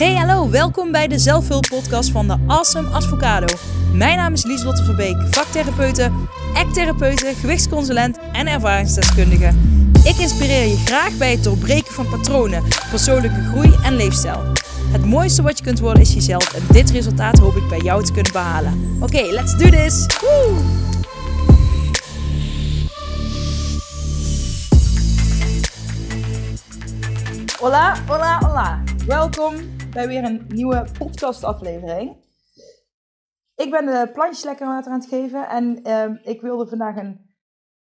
Hey hallo, welkom bij de zelfhulppodcast van de Awesome Advocado. Mijn naam is Lieslotte Verbeek, vaktherapeute, act-therapeute, gewichtsconsulent en ervaringsdeskundige. Ik inspireer je graag bij het doorbreken van patronen, persoonlijke groei en leefstijl. Het mooiste wat je kunt worden is jezelf en dit resultaat hoop ik bij jou te kunnen behalen. Oké, let's do this! Woo! Hola, hola, hola. Welkom bij weer een nieuwe podcastaflevering. Ik ben de plantjes lekker water aan het geven en ehm, ik wilde vandaag een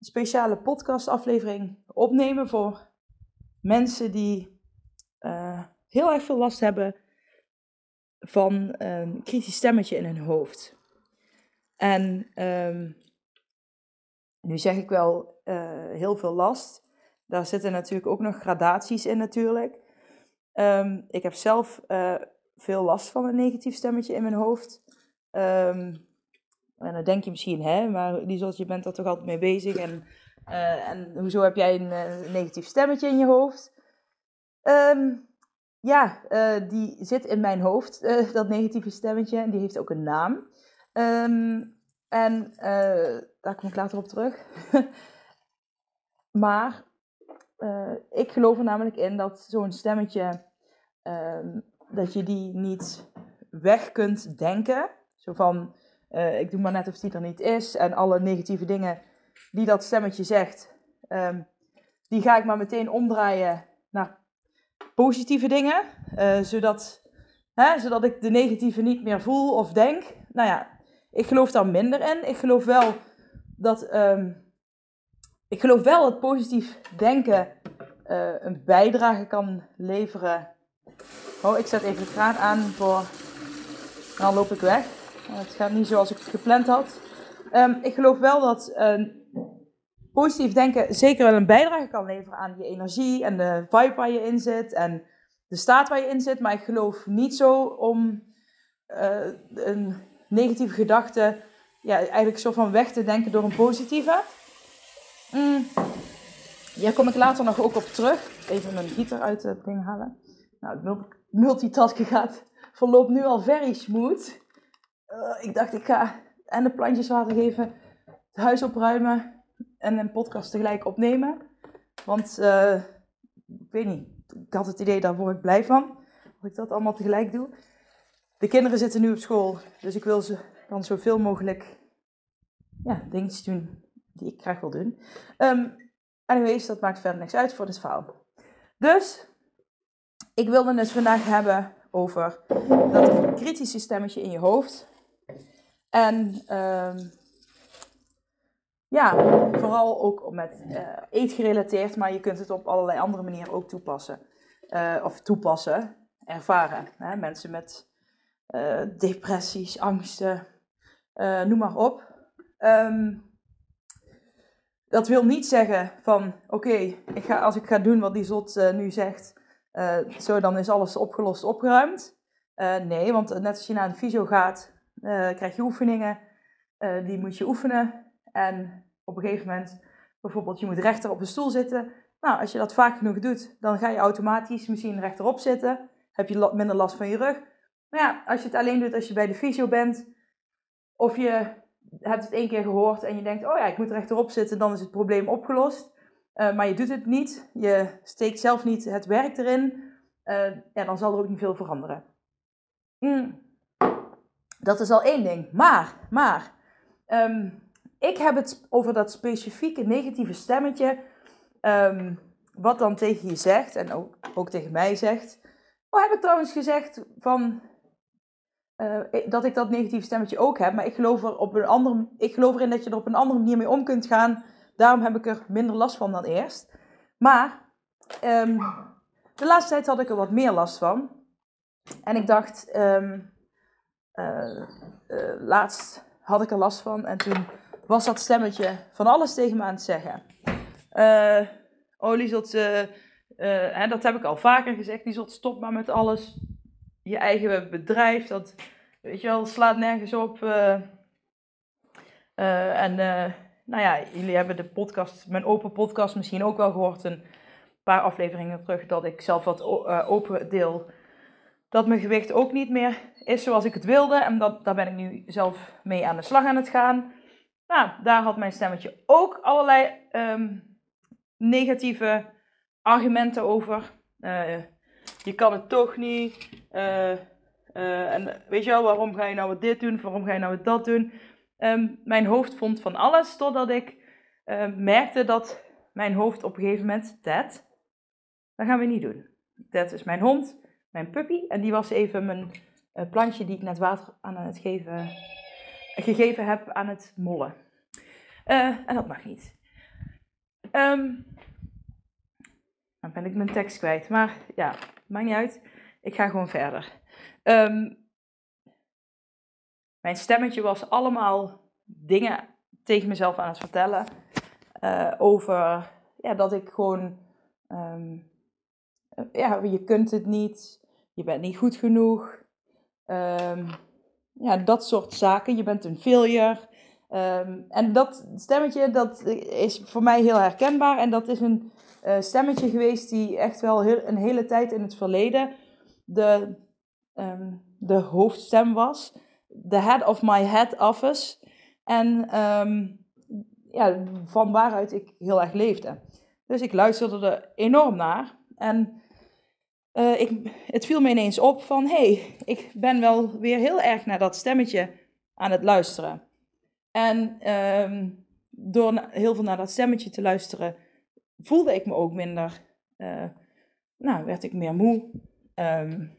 speciale podcastaflevering opnemen voor mensen die eh, heel erg veel last hebben van een kritisch stemmetje in hun hoofd. En ehm, nu zeg ik wel eh, heel veel last. Daar zitten natuurlijk ook nog gradaties in natuurlijk. Ehm, ik heb zelf eh, veel last van een negatief stemmetje in mijn hoofd. Ehm, en dan denk je misschien, hè, maar zoals je bent er toch altijd mee bezig. En, uh, en hoezo heb jij een, uh, negatief stemmetje in je hoofd? Um, ja, die zit in mijn hoofd, dat negatieve stemmetje. En die heeft ook een naam. en daar kom ik later op terug. maar ik geloof er namelijk in dat zo'n stemmetje, uh, dat je die niet weg kunt denken. Zo van, uh, ik doe maar net of die er niet is. En alle negatieve dingen die dat stemmetje zegt, um, die ga ik maar meteen omdraaien naar positieve dingen. Uh, zodat, hè, zodat ik de negatieve niet meer voel of denk. Nou ja, ik geloof daar minder in. Ik geloof wel dat... Um, ik geloof wel dat positief denken uh, een bijdrage kan leveren. Oh, ik zet even de kraan aan voor. Dan loop ik weg. Het gaat niet zoals ik het gepland had. Um, ik geloof wel dat uh, positief denken zeker wel een bijdrage kan leveren aan je energie en de vibe waar je in zit en de staat waar je in zit. Maar ik geloof niet zo om uh, een negatieve gedachte ja, eigenlijk zo van weg te denken door een positieve. Mm. Hier kom ik later nog ook op terug. Even mijn gieter uit het ding halen. Nou, het multitasken gaat verloopt nu al very smooth. Uh, ik dacht, ik ga en de plantjes water geven, het huis opruimen en een podcast tegelijk opnemen. Want, uh, ik weet niet, ik had het idee, daar word ik blij van. Dat ik dat allemaal tegelijk doe. De kinderen zitten nu op school, dus ik wil ze dan zoveel mogelijk ja, dingetjes doen die ik graag wil doen. Um, anyways, dat maakt verder niks uit voor dit verhaal. Dus, ik wilde het vandaag hebben over dat kritische stemmetje in je hoofd. En um, ja, vooral ook met uh, eet gerelateerd, maar je kunt het op allerlei andere manieren ook toepassen. Uh, of toepassen, ervaren. Hè? Mensen met uh, depressies, angsten, noem maar op. Um, dat wil niet zeggen van, oké, ik ga als ik ga doen wat die zot nu zegt, uh, zo dan is alles opgelost, opgeruimd. Uh, nee, want net als je naar een fysio gaat, krijg je oefeningen, die moet je oefenen. En op een gegeven moment, bijvoorbeeld, je moet rechter op een stoel zitten. Nou, als je dat vaak genoeg doet, dan ga je automatisch misschien rechterop zitten. Heb je minder last van je rug. Maar ja, als je het alleen doet als je bij de fysio bent, of je hebt het één keer gehoord en je denkt, oh ja, ik moet rechterop zitten, dan is het probleem opgelost. Uh, maar je doet het niet, je steekt zelf niet het werk erin, uh, ja, dan zal er ook niet veel veranderen. Mm. Dat is al één ding. Maar, maar, um, ik heb het over dat specifieke negatieve stemmetje, um, wat dan tegen je zegt en ook, ook tegen mij zegt. Oh, heb ik trouwens gezegd van, uh, dat ik dat negatieve stemmetje ook heb. Maar ik geloof, er op een andere, ik geloof erin dat je er op een andere manier mee om kunt gaan. Daarom heb ik er minder last van dan eerst. Maar um, de laatste tijd had ik er wat meer last van. En ik dacht, um, uh, uh, laatst had ik er last van. En toen was dat stemmetje van alles tegen me aan het zeggen. oh, Liesot, hè, dat heb ik al vaker gezegd. Liesot, stop maar met alles je eigen bedrijf, dat weet je wel, slaat nergens op. Uh, uh, en uh, nou ja, jullie hebben de podcast, mijn open podcast misschien ook wel gehoord, een paar afleveringen terug, dat ik zelf wat open deel dat mijn gewicht ook niet meer is zoals ik het wilde. En dat, daar ben ik nu zelf mee aan de slag aan het gaan. Nou, daar had mijn stemmetje ook allerlei ehm, negatieve argumenten over. Uh, je kan het toch niet. Uh, en weet je wel, waarom ga je nou dit doen? Waarom ga je nou dat doen? Um, mijn hoofd vond van alles, totdat ik merkte dat mijn hoofd op een gegeven moment, Ted, dat gaan we niet doen. Ted is mijn hond, mijn puppy, en die was even mijn plantje die ik net water aan het geven, gegeven heb aan het mollen. en dat mag niet. Um, dan ben ik mijn tekst kwijt. Maar ja, maakt niet uit. Ik ga gewoon verder. Ehm, mijn stemmetje was allemaal dingen tegen mezelf aan het vertellen. Uh, over ja, dat ik gewoon. Um, ja, je kunt het niet. Je bent niet goed genoeg. Um, ja, dat soort zaken. Je bent een failure. en dat stemmetje, dat is voor mij heel herkenbaar. En dat is een uh, stemmetje geweest die echt wel heel, een hele tijd in het verleden de, de hoofdstem was. The head of my head office. En um, ja, van waaruit ik heel erg leefde. Dus ik luisterde er enorm naar. En uh, ik, het viel me ineens op van, hé, hey, ik ben wel weer heel erg naar dat stemmetje aan het luisteren. En um, door heel veel naar dat stemmetje te luisteren, voelde ik me ook minder. Uh, nou, werd ik meer moe. Um,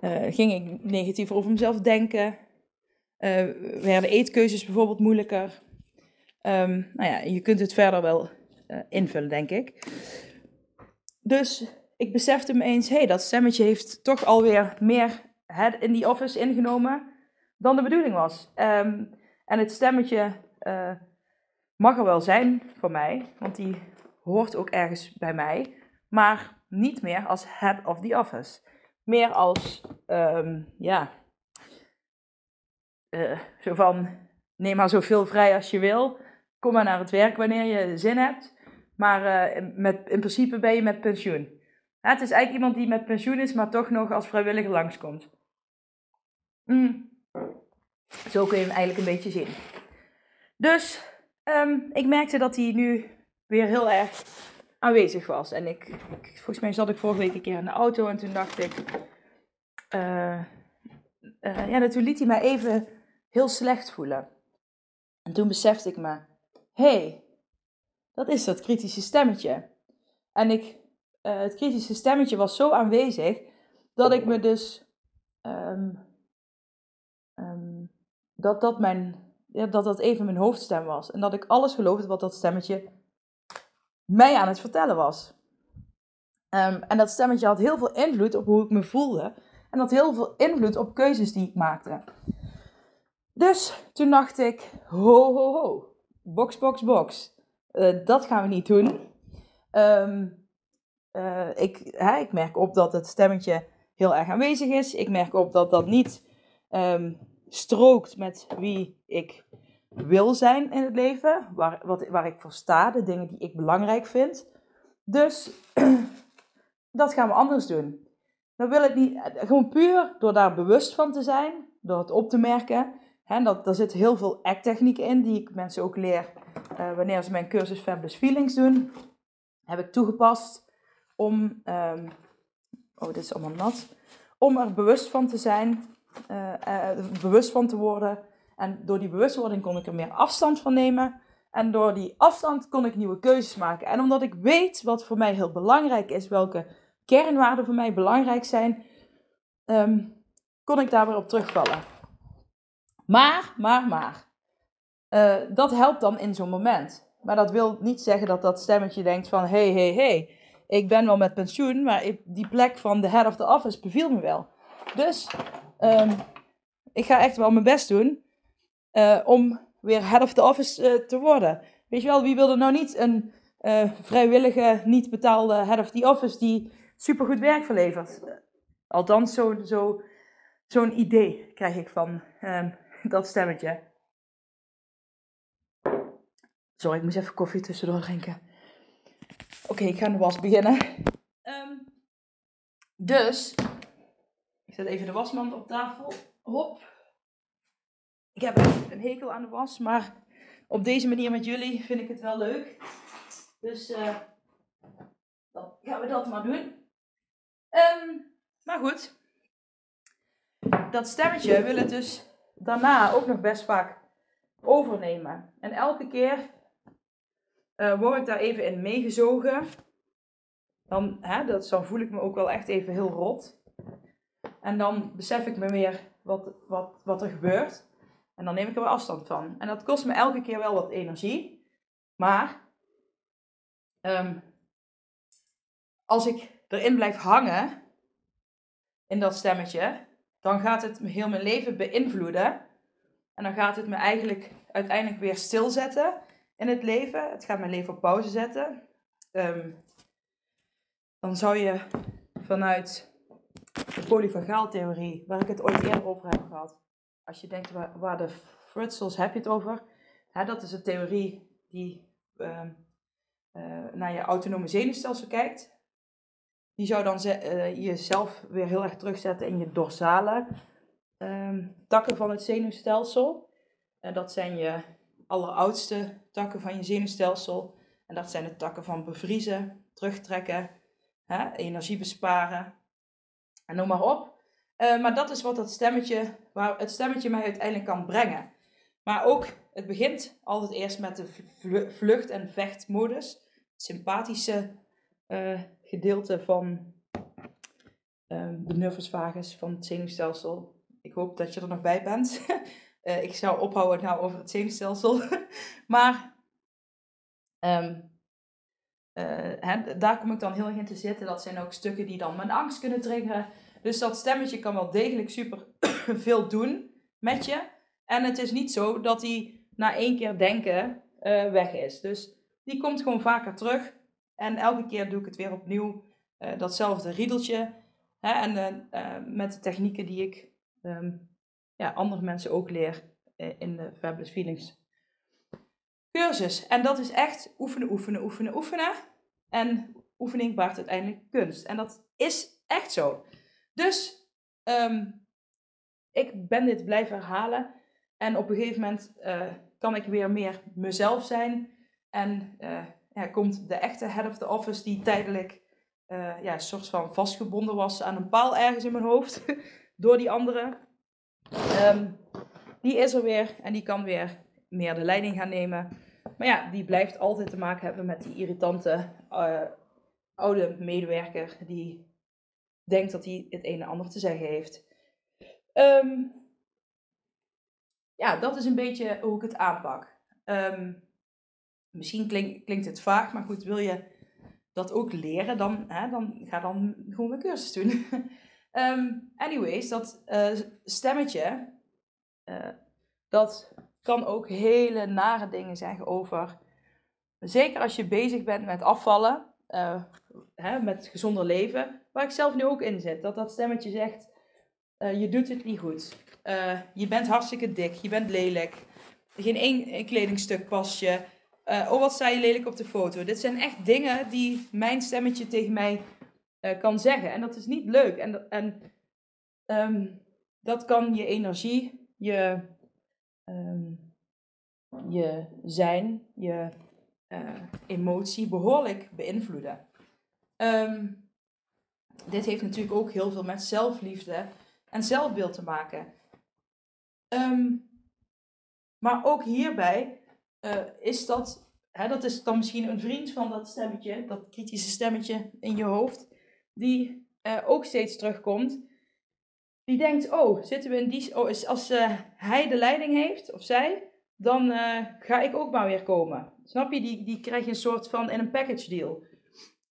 uh, ging ik negatiever over mezelf denken. Uh, werden eetkeuzes bijvoorbeeld moeilijker. Um, nou ja, je kunt het verder wel invullen, denk ik. Dus ik besefte me eens, hé, hey, dat stemmetje heeft toch alweer meer head in die office ingenomen dan de bedoeling was. Um, en het stemmetje mag er wel zijn voor mij, want die hoort ook ergens bij mij, maar niet meer als head of the office. Meer als, um, ja, uh, zo van, neem maar zoveel vrij als je wil, kom maar naar het werk wanneer je zin hebt, maar uh, met, in principe ben je met pensioen. Ja, het is eigenlijk iemand die met pensioen is, maar toch nog als vrijwilliger langskomt. Mm. Zo kun je hem eigenlijk een beetje zien. Dus Um, ik merkte dat hij nu weer heel erg aanwezig was. En ik, volgens mij zat ik vorige week een keer in de auto en toen dacht ik. Uh, uh, ja, toen liet hij mij even heel slecht voelen. En toen besefte ik me: hey, dat is dat kritische stemmetje. En ik, uh, het kritische stemmetje was zo aanwezig dat ik me dus. Um, um, dat dat mijn ja, dat dat even mijn hoofdstem was. En dat ik alles geloofde wat dat stemmetje mij aan het vertellen was. Um, en dat stemmetje had heel veel invloed op hoe ik me voelde. En had heel veel invloed op keuzes die ik maakte. Dus toen dacht ik, ho ho ho, box box box. Uh, dat gaan we niet doen. Um, uh, ik, hè, ik merk op dat het stemmetje heel erg aanwezig is. Ik merk op dat dat niet um, strookt met wie ik wil zijn in het leven, waar, wat, waar ik voor sta, de dingen die ik belangrijk vind. Dus dat gaan we anders doen. Dan wil ik niet, gewoon puur door daar bewust van te zijn, door het op te merken. Hè, dat, daar zitten heel veel act-technieken in, die ik mensen ook leer uh, wanneer ze mijn cursus Fabulous Feelings doen. Heb ik toegepast om, um, oh dit is allemaal nat, om er bewust van te zijn uh, bewust van te worden. En door die bewustwording kon ik er meer afstand van nemen. En door die afstand kon ik nieuwe keuzes maken. En omdat ik weet wat voor mij heel belangrijk is, welke kernwaarden voor mij belangrijk zijn, um, kon ik daar weer op terugvallen. Maar, maar, maar. Uh, dat helpt dan in zo'n moment. Maar dat wil niet zeggen dat dat stemmetje denkt van... Hé, hé, hé, ik ben wel met pensioen, maar die plek van de head of the office beviel me wel. Dus Um, ik ga echt wel mijn best doen uh, om weer head of the office uh, te worden. Weet je wel, wie wil er nou niet een uh, vrijwillige, niet betaalde head of the office die supergoed werk verlevert? Althans, zo'n zo, zo'n idee krijg ik van um, dat stemmetje. Sorry, ik moest even koffie tussendoor drinken. Oké, ik ga de was beginnen. Um, dus, Ik zet even de wasmand op tafel. Hop. Ik heb een hekel aan de was, maar op deze manier met jullie vind ik het wel leuk. Dus uh, dan gaan we dat maar doen. Um, maar goed. Dat stemmetje wil het dus daarna ook nog best vaak overnemen. En elke keer uh, word ik daar even in meegezogen. Dan, hè, dat, dan voel ik me ook wel echt even heel rot. En dan besef ik me weer wat, wat, wat er gebeurt. En dan neem ik er wel afstand van. En dat kost me elke keer wel wat energie. Maar um, als ik erin blijf hangen, in dat stemmetje, dan gaat het heel mijn leven beïnvloeden. En dan gaat het me eigenlijk uiteindelijk weer stilzetten in het leven. Het gaat mijn leven op pauze zetten. Um, dan zou je vanuit de polyvagaaltheorie, waar ik het ooit eerder over heb gehad, als je denkt waar, de Frutzels heb je het over, hè, dat is een theorie die um, uh, naar je autonome zenuwstelsel kijkt. Die zou dan uh, jezelf weer heel erg terugzetten in je dorsale um, takken van het zenuwstelsel. En dat zijn je alleroudste takken van je zenuwstelsel. En dat zijn de takken van bevriezen, terugtrekken, hè, energie besparen. En noem maar op. Uh, maar dat is wat dat stemmetje, waar het stemmetje mij uiteindelijk kan brengen. Maar ook, het begint altijd eerst met de vlucht- en vechtmodus. Het sympathische uh, gedeelte van uh, de nervus vagus, van het zenuwstelsel. Ik hoop dat je er nog bij bent. uh, ik zou ophouden nou over het zenuwstelsel. maar um, hè, daar kom ik dan heel erg in te zitten. Dat zijn ook stukken die dan mijn angst kunnen triggeren. Dus dat stemmetje kan wel degelijk super veel doen met je. En het is niet zo dat hij na één keer denken uh, weg is. Dus die komt gewoon vaker terug. En elke keer doe ik het weer opnieuw. Uh, datzelfde riedeltje. Hè, en uh, met de technieken die ik um, ja, andere mensen ook leer in de Fabulous Feelings cursus. En dat is echt oefenen, oefenen, oefenen, oefenen. En oefening baart uiteindelijk kunst. En dat is echt zo. Dus um, ik ben dit blijven herhalen. En op een gegeven moment uh, kan ik weer meer mezelf zijn. En ja, komt de echte head of the office die tijdelijk uh, ja, een soort van vastgebonden was aan een paal ergens in mijn hoofd. door die andere. Um, die is er weer en die kan weer meer de leiding gaan nemen. Maar ja, die blijft altijd te maken hebben met die irritante oude medewerker die denkt dat hij het een en ander te zeggen heeft. Um, ja, dat is een beetje hoe ik het aanpak. Um, misschien klink, klinkt het vaag, maar goed, wil je dat ook leren, dan, hè, dan ga dan gewoon mijn cursus doen. um, anyways, dat uh, stemmetje, uh, dat kan ook hele nare dingen zeggen over, zeker als je bezig bent met afvallen, uh, hè, met gezonder leven, waar ik zelf nu ook in zit. Dat dat stemmetje zegt, uh, je doet het niet goed. Uh, je bent hartstikke dik, je bent lelijk. Geen één kledingstuk past je. Uh, oh, wat sta je lelijk op de foto. Dit zijn echt dingen die mijn stemmetje tegen mij kan zeggen. En dat is niet leuk. En, en um, dat kan je energie, je, um, je zijn, je emotie behoorlijk beïnvloeden. Um, dit heeft natuurlijk ook heel veel met zelfliefde en zelfbeeld te maken. Um, maar ook hierbij uh, is dat, hè, dat is dan misschien een vriend van dat stemmetje, dat kritische stemmetje in je hoofd, die uh, ook steeds terugkomt. Die denkt, oh, zitten we in die, oh, als uh, hij de leiding heeft, of zij, dan ga ik ook maar weer komen. Snap je? Die, die krijg je een soort van in een package deal.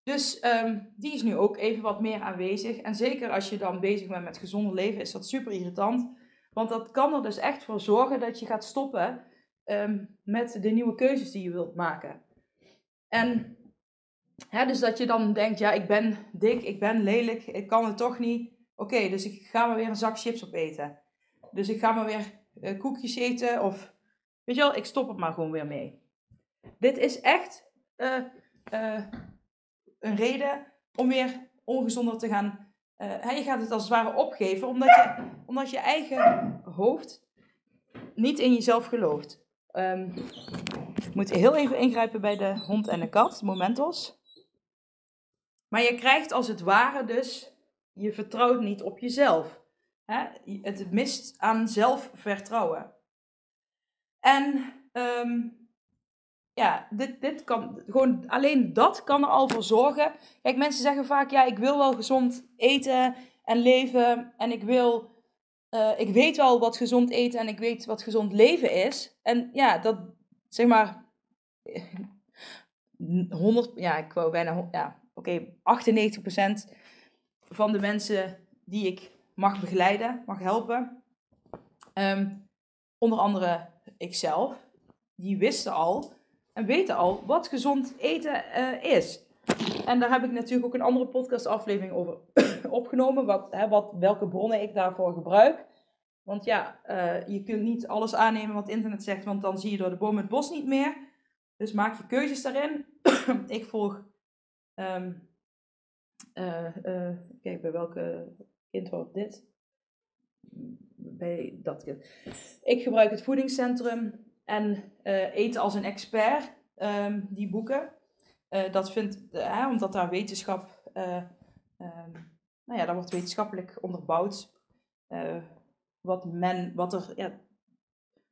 Dus um, die is nu ook even wat meer aanwezig. En zeker als je dan bezig bent met gezonder leven, is dat super irritant. Want dat kan er dus echt voor zorgen dat je gaat stoppen um, met de nieuwe keuzes die je wilt maken. En hè, dus dat je dan denkt, ja, ik ben dik, ik ben lelijk, ik kan het toch niet. Oké, dus ik ga maar weer een zak chips opeten. Dus ik ga maar weer uh, koekjes eten of, weet je wel, ik stop het maar gewoon weer mee. Dit is echt... Uh, uh, een reden om weer ongezonder te gaan uh, je gaat het als het ware opgeven, omdat je, omdat je eigen hoofd niet in jezelf gelooft. Um, ik moet heel even ingrijpen bij de hond en de kat, momentos. Maar je krijgt als het ware dus, je vertrouwt niet op jezelf. Hè? Het mist aan zelfvertrouwen. En um, ja, dit, dit kan, gewoon alleen dat kan er al voor zorgen. Kijk, mensen zeggen vaak, ja, ik wil wel gezond eten en leven en ik wil, uh, ik weet wel wat gezond eten en ik weet wat gezond leven is. En ja, dat, zeg maar, 100, ja, ik wou bijna, ja, oké, okay, 98% van de mensen die ik mag begeleiden, mag helpen, um, onder andere ikzelf, die wisten al en weten al wat gezond eten uh, is. En daar heb ik natuurlijk ook een andere podcastaflevering over opgenomen, wat, hè, wat, welke bronnen ik daarvoor gebruik. Want ja, uh, je kunt niet alles aannemen wat internet zegt, want dan zie je door de boom het bos niet meer. Dus maak je keuzes daarin. ik volg, um, uh, kijk bij welke intro dit, bij dat kind. Ik gebruik het voedingscentrum en uh, Eten als een expert, um, die boeken. Uh, dat vindt, uh, omdat daar wetenschap, um, nou ja, daar wordt wetenschappelijk onderbouwd wat, men, wat er ja,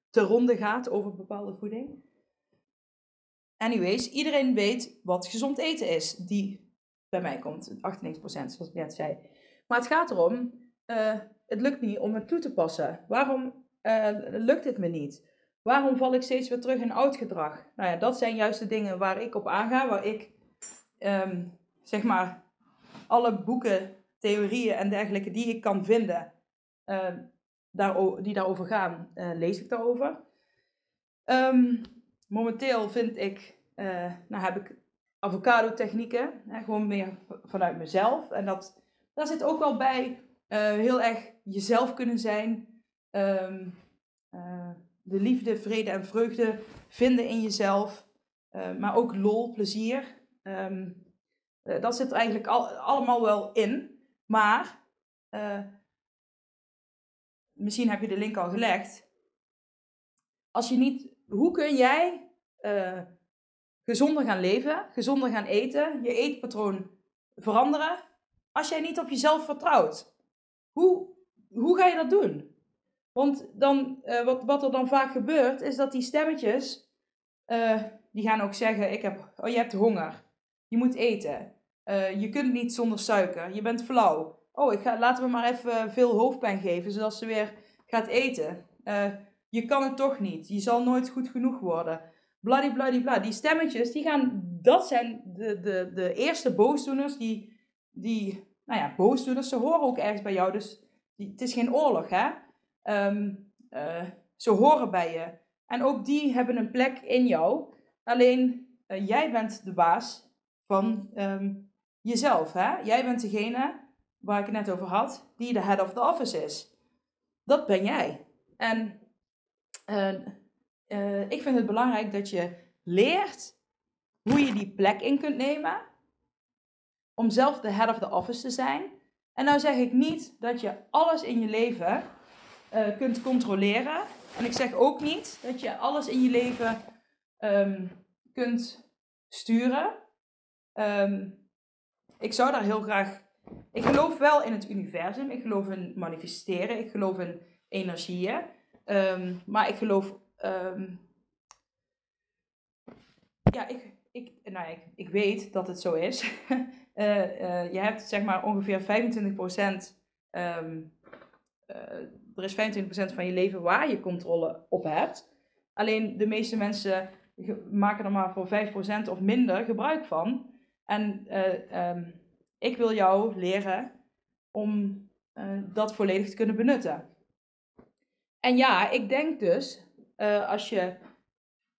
te ronde gaat over bepaalde voeding. Anyways, iedereen weet wat gezond eten is, die bij mij komt, 98% zoals ik net zei. Maar het gaat erom, het lukt niet om het toe te passen. Waarom lukt het me niet? Waarom val ik steeds weer terug in oud gedrag? Nou ja, dat zijn juist de dingen waar ik op aanga, waar ik, ehm, zeg maar, alle boeken, theorieën en dergelijke die ik kan vinden, uh, daar, die daarover gaan, uh, lees ik daarover. Um, momenteel vind ik, uh, nou heb ik avocado technieken, hè, gewoon meer vanuit mezelf. En dat, daar zit ook wel bij heel erg jezelf kunnen zijn. Um, de liefde, vrede en vreugde vinden in jezelf. Uh, maar ook lol, plezier. Um, uh, dat zit er eigenlijk al, allemaal wel in. Maar, uh, misschien heb je de link al gelegd. Als je niet, hoe kun jij gezonder gaan leven, gezonder gaan eten, je eetpatroon veranderen, als jij niet op jezelf vertrouwt? Hoe, hoe ga je dat doen? Want dan, uh, wat, wat er dan vaak gebeurt, is dat die stemmetjes, uh, die gaan ook zeggen, ik heb, oh, je hebt honger, je moet eten, uh, je kunt niet zonder suiker, je bent flauw. Oh, ik ga, laten we maar even veel hoofdpijn geven, zodat ze weer gaat eten. je kan het toch niet, je zal nooit goed genoeg worden. Bladibladibla. Die stemmetjes, die gaan, dat zijn de, de, de eerste boosdoeners die, die, nou ja, boosdoeners, ze horen ook ergens bij jou, dus die, het is geen oorlog, hè. Um, uh, ze horen bij je. En ook die hebben een plek in jou. Alleen uh, jij bent de baas van um, jezelf. Hè? Jij bent degene waar ik het net over had, die de head of the office is. Dat ben jij. En uh, ik vind het belangrijk dat je leert hoe je die plek in kunt nemen. Om zelf de head of the office te zijn. En nou zeg ik niet dat je alles in je leven uh, kunt controleren. En ik zeg ook niet dat je alles in je leven um, kunt sturen. Um, ik zou daar heel graag. Ik geloof wel in het universum. Ik geloof in manifesteren. Ik geloof in energieën. Um, maar ik geloof. ja, ik, ik, nou, ik, ik weet dat het zo is. uh, uh, je hebt zeg maar ongeveer 25% um, er is 25% van je leven waar je controle op hebt. Alleen de meeste mensen maken er maar voor 5% of minder gebruik van. En uh, um, ik wil jou leren om uh, dat volledig te kunnen benutten. En ja, ik denk dus, uh, als je,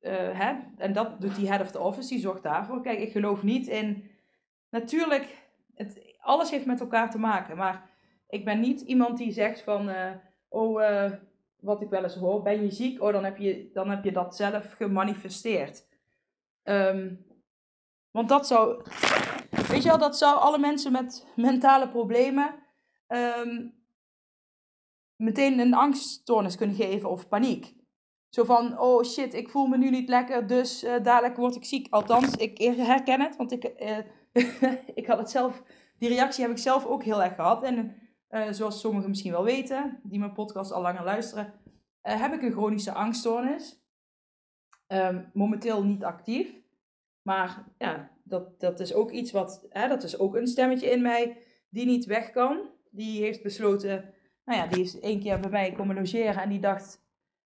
hè, en dat doet die head of the office, die zorgt daarvoor. Kijk, ik geloof niet in, natuurlijk, het, alles heeft met elkaar te maken, maar ik ben niet iemand die zegt van, oh, uh, wat ik wel eens hoor, ben je ziek? Oh, dan heb je, dan heb je dat zelf gemanifesteerd. Um, want dat zou, weet je wel, dat zou alle mensen met mentale problemen, ehm, meteen een angststoornis kunnen geven of paniek. Zo van, oh shit, ik voel me nu niet lekker, dus uh, dadelijk word ik ziek. Althans, ik herken het, want ik, uh, ik had het zelf, die reactie heb ik zelf ook heel erg gehad. En uh, zoals sommigen misschien wel weten, die mijn podcast al langer luisteren, heb ik een chronische angststoornis. Um, momenteel niet actief, maar ja, dat, dat is ook iets wat, hè, dat is ook een stemmetje in mij die niet weg kan. Die heeft besloten, nou ja, die is één keer bij mij komen logeren en die dacht,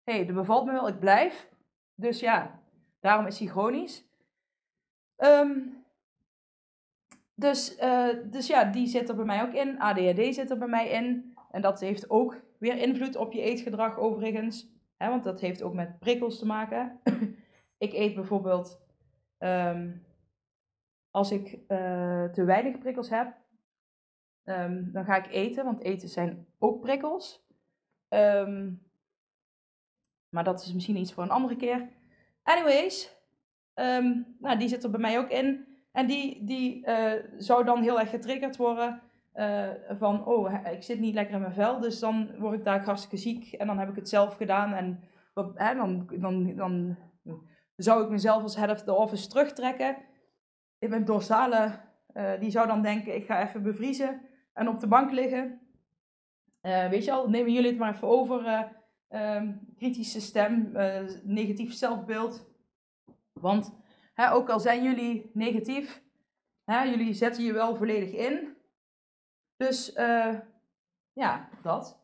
hé, hey, dat bevalt me wel, ik blijf. Dus ja, daarom is hij chronisch. Um, dus, uh, dus ja, die zit er bij mij ook in. ADHD zit er bij mij in. En dat heeft ook weer invloed op je eetgedrag overigens. Hè, want dat heeft ook met prikkels te maken. ik eet bijvoorbeeld, um, als ik uh, te weinig prikkels heb, um, dan ga ik eten. Want eten zijn ook prikkels. Um, maar dat is misschien iets voor een andere keer. Anyways, nou, die zit er bij mij ook in. En die, die uh, zou dan heel erg getriggerd worden uh, van, oh, ik zit niet lekker in mijn vel, dus dan word ik daar hartstikke ziek en dan heb ik het zelf gedaan en hè, dan, dan, dan zou ik mezelf als head of the office terugtrekken. In mijn dorsale, uh, die zou dan denken, ik ga even bevriezen en op de bank liggen. weet je al, nemen jullie het maar even over um, kritische stem, negatief zelfbeeld. Want ook al zijn jullie negatief, jullie zetten je wel volledig in. Dus uh, ja, dat.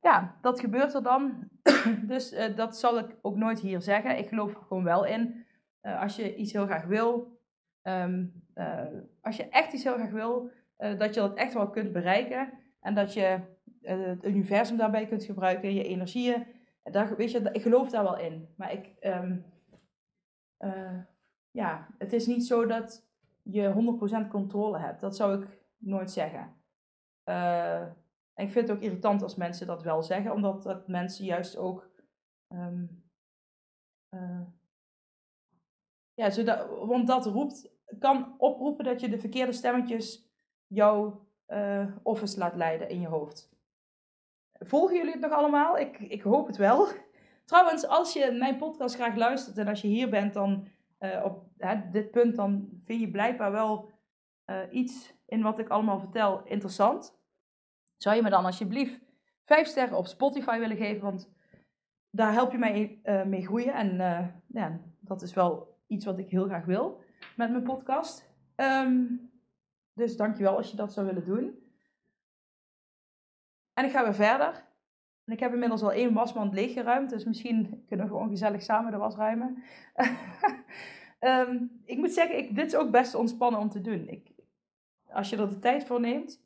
Ja, dat gebeurt er dan. dus uh, dat zal ik ook nooit hier zeggen. Ik geloof er gewoon wel in. als je iets heel graag wil, um, als je echt iets heel graag wil, dat je dat echt wel kunt bereiken. En dat je het universum daarbij kunt gebruiken, je energieën. Daar, weet je, ik geloof daar wel in. Maar ik, um, uh, ja, het is niet zo dat je 100% controle hebt. Dat zou ik nooit zeggen. Uh, en ik vind het ook irritant als mensen dat wel zeggen, omdat dat mensen juist ook. Um, ja, zodat, want dat roept, kan oproepen dat je de verkeerde stemmetjes jouw office laat leiden in je hoofd. Volgen jullie het nog allemaal? Ik, ik hoop het wel. Trouwens, als je mijn podcast graag luistert en als je hier bent, dan uh, op hè, dit punt, dan vind je blijkbaar wel uh, iets in wat ik allemaal vertel interessant. Zou je me dan alsjeblieft vijf sterren op Spotify willen geven? Want daar help je mij uh, mee groeien. En ja, dat is wel iets wat ik heel graag wil met mijn podcast. Um, dus dankjewel als je dat zou willen doen. En ik ga weer verder. En ik heb inmiddels al één wasmand leeggeruimd. Dus misschien kunnen we gewoon gezellig samen de was ruimen. um, ik moet zeggen, ik, dit is ook best ontspannen om te doen. Ik, als je er de tijd voor neemt.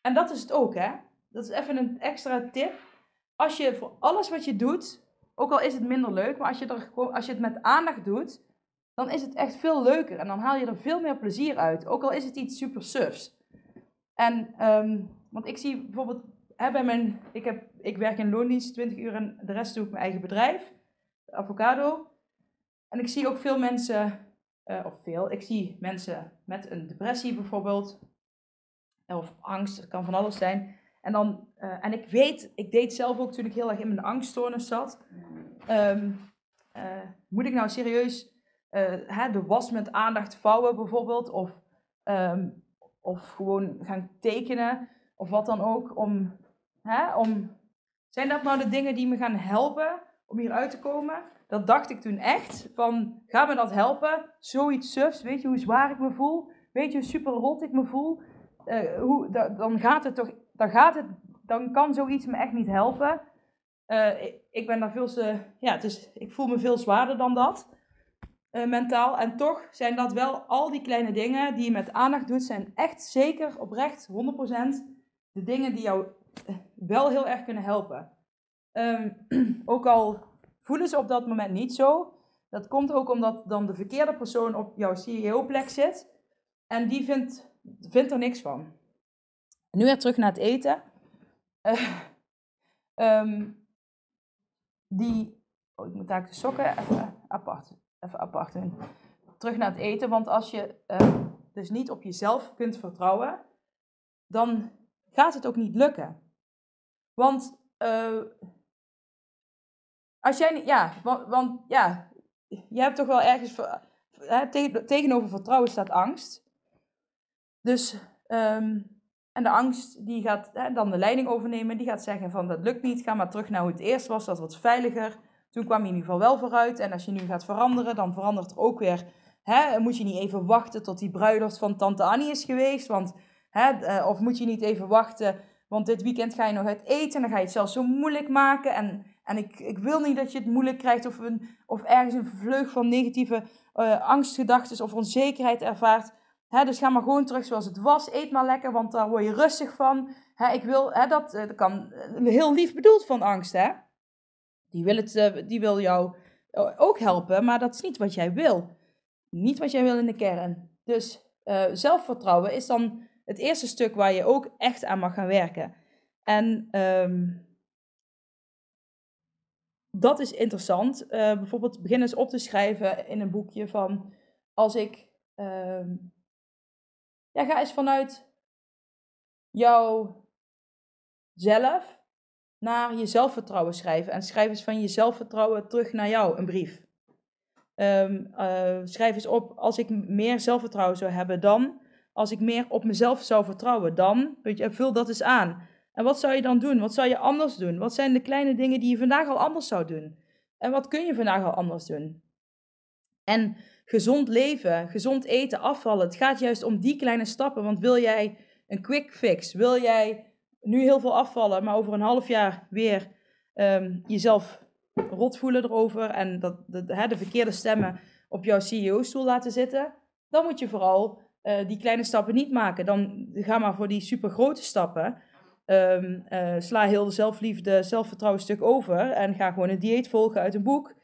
En dat is het ook, hè. Dat is even een extra tip. Als je voor alles wat je doet, ook al is het minder leuk, maar als je, er, als je het met aandacht doet, dan is het echt veel leuker. En dan haal je er veel meer plezier uit. Ook al is het iets super surfs. En, um, want ik zie bijvoorbeeld bij mijn, ik, heb, ik werk in loondienst 20 uur en de rest doe ik mijn eigen bedrijf, avocado. En ik zie ook veel mensen, uh, of veel, ik zie mensen met een depressie bijvoorbeeld, of angst, het kan van alles zijn. En, dan, uh, en ik weet, ik deed zelf ook toen ik heel erg in mijn angststoornis zat. Um, uh, moet ik nou serieus hè, de was met aandacht vouwen bijvoorbeeld, of, um, of gewoon gaan tekenen, of wat dan ook, om Hè, om, zijn dat nou de dingen die me gaan helpen om hieruit te komen? Dat dacht ik toen echt. Van, ga me dat helpen? Zoiets sufs. Weet je hoe zwaar ik me voel? Weet je hoe super rot ik me voel? Uh, hoe, da, dan gaat het toch... Dan, gaat het, dan kan zoiets me echt niet helpen. Uh, ik, ben daar veel te... Ja, is, ik voel me veel zwaarder dan dat. Uh, mentaal. En toch zijn dat wel al die kleine dingen die je met aandacht doet, zijn echt zeker, oprecht, 100% de dingen die jou wel heel erg kunnen helpen. Um, ook al voelen ze op dat moment niet zo. Dat komt ook omdat dan de verkeerde persoon op jouw CEO-plek zit. En die vindt, vindt er niks van. Nu weer terug naar het eten. Uh, um, die. Oh, ik moet daar de sokken even apart, even apart doen. Terug naar het eten. Want als je uh, dus niet op jezelf kunt vertrouwen. dan gaat het ook niet lukken. Want uh, als jij ja, want, want ja, je hebt toch wel ergens, hè, tegen, tegenover vertrouwen staat angst. Dus, um, en de angst die gaat hè, dan de leiding overnemen, die gaat zeggen van dat lukt niet, ga maar terug naar hoe het eerst was, dat was veiliger. Toen kwam je in ieder geval wel vooruit en als je nu gaat veranderen, dan verandert er ook weer, hè, moet je niet even wachten tot die bruiloft van tante Annie is geweest, want, hè, eh, of moet je niet even wachten, want dit weekend ga je nog uit eten en dan ga je het zelfs zo moeilijk maken en en ik, ik wil niet dat je het moeilijk krijgt of, een, of ergens een vleug van negatieve uh, angstgedachten of onzekerheid ervaart. dus ga maar gewoon terug zoals het was. Eet maar lekker, want daar word je rustig van. ik wil, dat, uh, dat kan heel lief bedoeld van angst. Hè? Die, wil het, die wil jou ook helpen, maar dat is niet wat jij wil. Niet wat jij wil in de kern. Dus zelfvertrouwen is dan het eerste stuk waar je ook echt aan mag gaan werken. En um, dat is interessant. Uh, bijvoorbeeld begin eens op te schrijven in een boekje van als ik. Uh, ja, ga eens vanuit jouw zelf naar je zelfvertrouwen schrijven. En schrijf eens van je zelfvertrouwen terug naar jou, een brief. Um, uh, schrijf eens op, als ik meer zelfvertrouwen zou hebben, dan. Als ik meer op mezelf zou vertrouwen, dan. Weet je, vul dat eens aan. En wat zou je dan doen? Wat zou je anders doen? Wat zijn de kleine dingen die je vandaag al anders zou doen? En wat kun je vandaag al anders doen? En gezond leven, gezond eten, afvallen. Het gaat juist om die kleine stappen. Want wil jij een quick fix? Wil jij nu heel veel afvallen, maar over een half jaar weer um, jezelf rot voelen erover en dat, de verkeerde stemmen op jouw CEO-stoel laten zitten? Dan moet je vooral uh, die kleine stappen niet maken. Dan ga maar voor die super grote stappen. Um, uh, sla heel de zelfliefde, zelfvertrouwen stuk over en ga gewoon een dieet volgen uit een boek.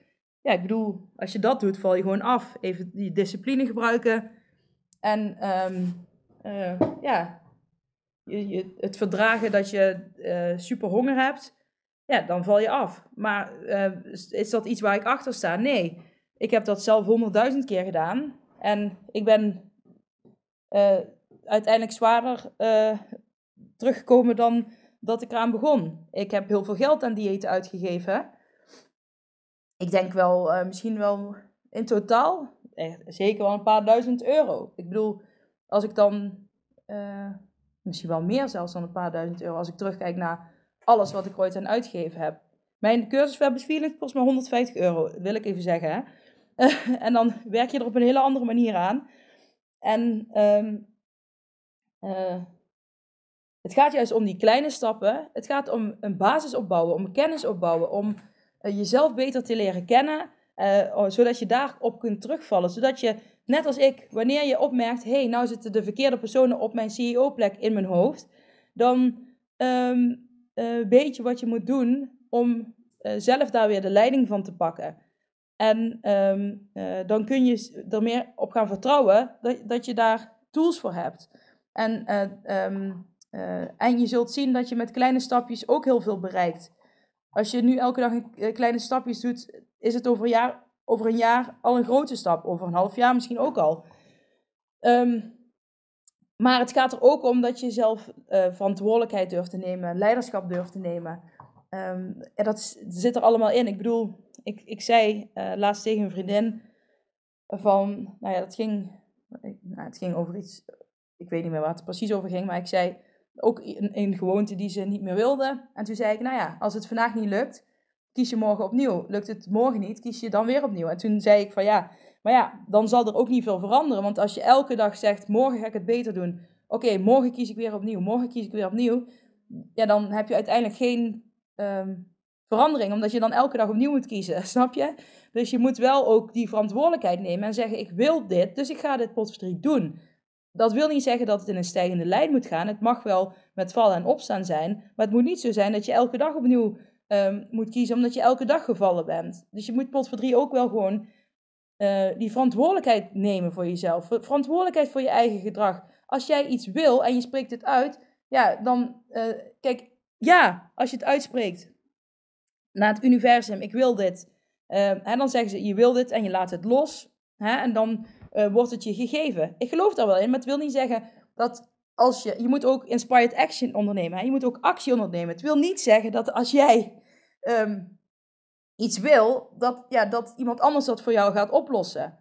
Ja, ik bedoel, als je dat doet, val je gewoon af. Even die discipline gebruiken. En um, uh, ja, je, het verdragen dat je uh, super honger hebt, ja, dan val je af. Maar is dat iets waar ik achter sta? Nee. Ik heb dat zelf honderdduizend keer gedaan. En ik ben uiteindelijk zwaarder teruggekomen dan dat ik eraan begon. Ik heb heel veel geld aan diëten uitgegeven. Ik denk wel, uh, misschien wel in totaal, eh, zeker wel een paar duizend euro. Ik bedoel, als ik dan, misschien wel meer zelfs dan een paar duizend euro, als ik terugkijk naar alles wat ik ooit aan uitgegeven heb. Mijn cursus kost maar 150 euro, wil ik even zeggen. En dan werk je er op een hele andere manier aan. En um, het gaat juist om die kleine stappen. Het gaat om een basis opbouwen, om kennis opbouwen, om uh, jezelf beter te leren kennen, uh, zodat je daarop kunt terugvallen. Zodat je, net als ik, wanneer je opmerkt, hé, hey, nou zitten de verkeerde personen op mijn CEO-plek in mijn hoofd, dan uh, weet je wat je moet doen om zelf daar weer de leiding van te pakken. En um, dan kun je er meer op gaan vertrouwen dat, dat je daar tools voor hebt. En um, uh, en je zult zien dat je met kleine stapjes ook heel veel bereikt. Als je nu elke dag een, kleine stapjes doet, is het over een, jaar, over een jaar al een grote stap. Over een half jaar misschien ook al. Um, maar het gaat er ook om dat je zelf verantwoordelijkheid durft te nemen, leiderschap durft te nemen. En dat zit er allemaal in. Ik bedoel, ik, ik zei laatst tegen een vriendin van, nou ja, dat ging, nou, het ging over iets, ik weet niet meer waar het precies over ging, maar ik zei, ook een, een gewoonte die ze niet meer wilde. En toen zei ik, nou ja, als het vandaag niet lukt, kies je morgen opnieuw. Lukt het morgen niet, kies je dan weer opnieuw. En toen zei ik van ja, maar ja, dan zal er ook niet veel veranderen. Want als je elke dag zegt, morgen ga ik het beter doen. Oké, morgen kies ik weer opnieuw, morgen kies ik weer opnieuw. Ja, dan heb je uiteindelijk geen um, verandering, omdat je dan elke dag opnieuw moet kiezen, snap je? Dus je moet wel ook die verantwoordelijkheid nemen en zeggen, ik wil dit, dus ik ga dit potverdriet doen. Dat wil niet zeggen dat het in een stijgende lijn moet gaan. Het mag wel met vallen en opstaan zijn. Maar het moet niet zo zijn dat je elke dag opnieuw um, moet kiezen omdat je elke dag gevallen bent. Dus je moet pot voor drie ook wel gewoon uh, die verantwoordelijkheid nemen voor jezelf. Verantwoordelijkheid voor je eigen gedrag. Als jij iets wil en je spreekt het uit, ja, dan, uh, kijk, ja, als je het uitspreekt naar het universum, ik wil dit. En dan zeggen ze, je wil dit en je laat het los. Hè, en dan uh, wordt het je gegeven. Ik geloof daar wel in, maar het wil niet zeggen dat als je, je moet ook inspired action ondernemen. Hè? Je moet ook actie ondernemen. Het wil niet zeggen dat als jij ehm, iets wil, dat, ja, dat iemand anders dat voor jou gaat oplossen.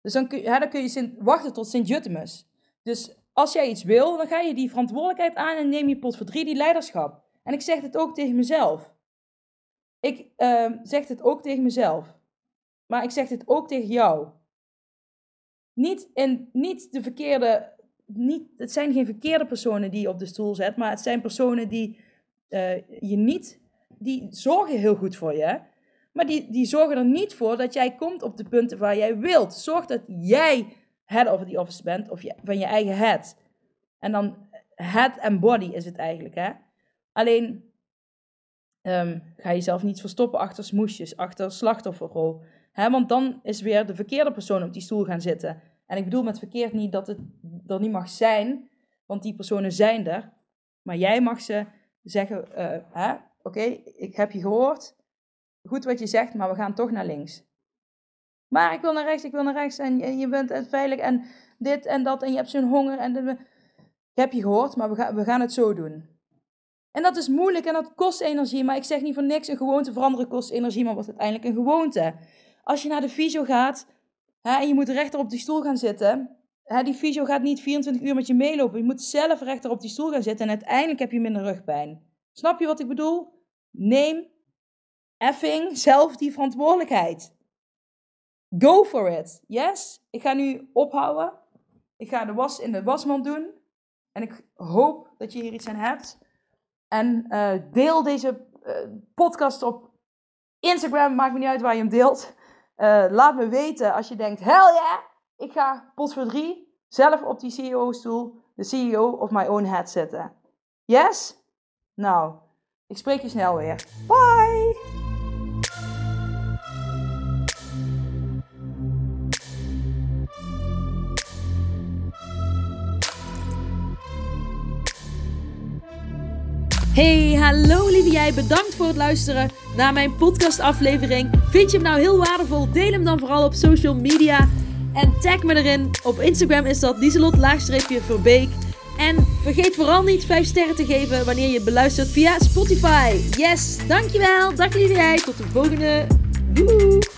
Dus dan kun, hè, dan kun je wachten tot Sint-Jutemus. Dus als jij iets wil, dan ga je die verantwoordelijkheid aan en neem je pot voor drie die leiderschap. En ik zeg het ook tegen mezelf. Ik uh, zeg het ook tegen mezelf. Maar ik zeg dit ook tegen jou. Niet, in, niet de verkeerde. Niet, het zijn geen verkeerde personen die je op de stoel zet, maar het zijn personen die uh, je niet. Die zorgen heel goed voor je. Maar die, die zorgen er niet voor dat jij komt op de punten waar jij wilt. Zorg dat jij head of the office bent, of je, van je eigen head. En dan head en body is het eigenlijk, hè. Alleen, um, ga jezelf niet verstoppen achter smoesjes, achter slachtofferrol. Want dan is weer de verkeerde persoon op die stoel gaan zitten. En ik bedoel met verkeerd niet dat het er niet mag zijn, want die personen zijn er. Maar jij mag ze zeggen, uh, oké, ik heb je gehoord, goed wat je zegt, maar we gaan toch naar links. Maar ik wil naar rechts, ik wil naar rechts en je, bent veilig en dit en dat en je hebt zo'n honger. En ik heb je gehoord, maar we, we gaan het zo doen. En dat is moeilijk en dat kost energie, maar ik zeg niet voor niks, een gewoonte veranderen kost energie, maar wordt uiteindelijk een gewoonte. Als je naar de fysio gaat hè, en je moet rechter op die stoel gaan zitten, hè, die fysio gaat niet 24 uur met je meelopen. Je moet zelf rechter op die stoel gaan zitten en uiteindelijk heb je minder rugpijn. Snap je wat ik bedoel? Neem effing zelf die verantwoordelijkheid. Go for it. Yes? Ik ga nu ophouden. Ik ga de was in de wasmand doen. En ik hoop dat je hier iets aan hebt. En uh, deel deze uh, podcast op Instagram. Maakt me niet uit waar je hem deelt. Uh, laat me weten als je denkt: hell yeah, ik ga pot voor drie zelf op die CEO-stoel, de CEO of my own head zitten. Yes? Nou, ik spreek je snel weer. Bye! Hey, hallo lieve jij. Bedankt voor het luisteren naar mijn podcastaflevering. Vind je hem nou heel waardevol? Deel hem dan vooral op social media. En tag me erin. Op Instagram is dat Lieselot-Verbeek. En vergeet vooral niet 5 sterren te geven wanneer je beluistert via Spotify. Yes, dankjewel. Dag lieve jij. Tot de volgende. Doei.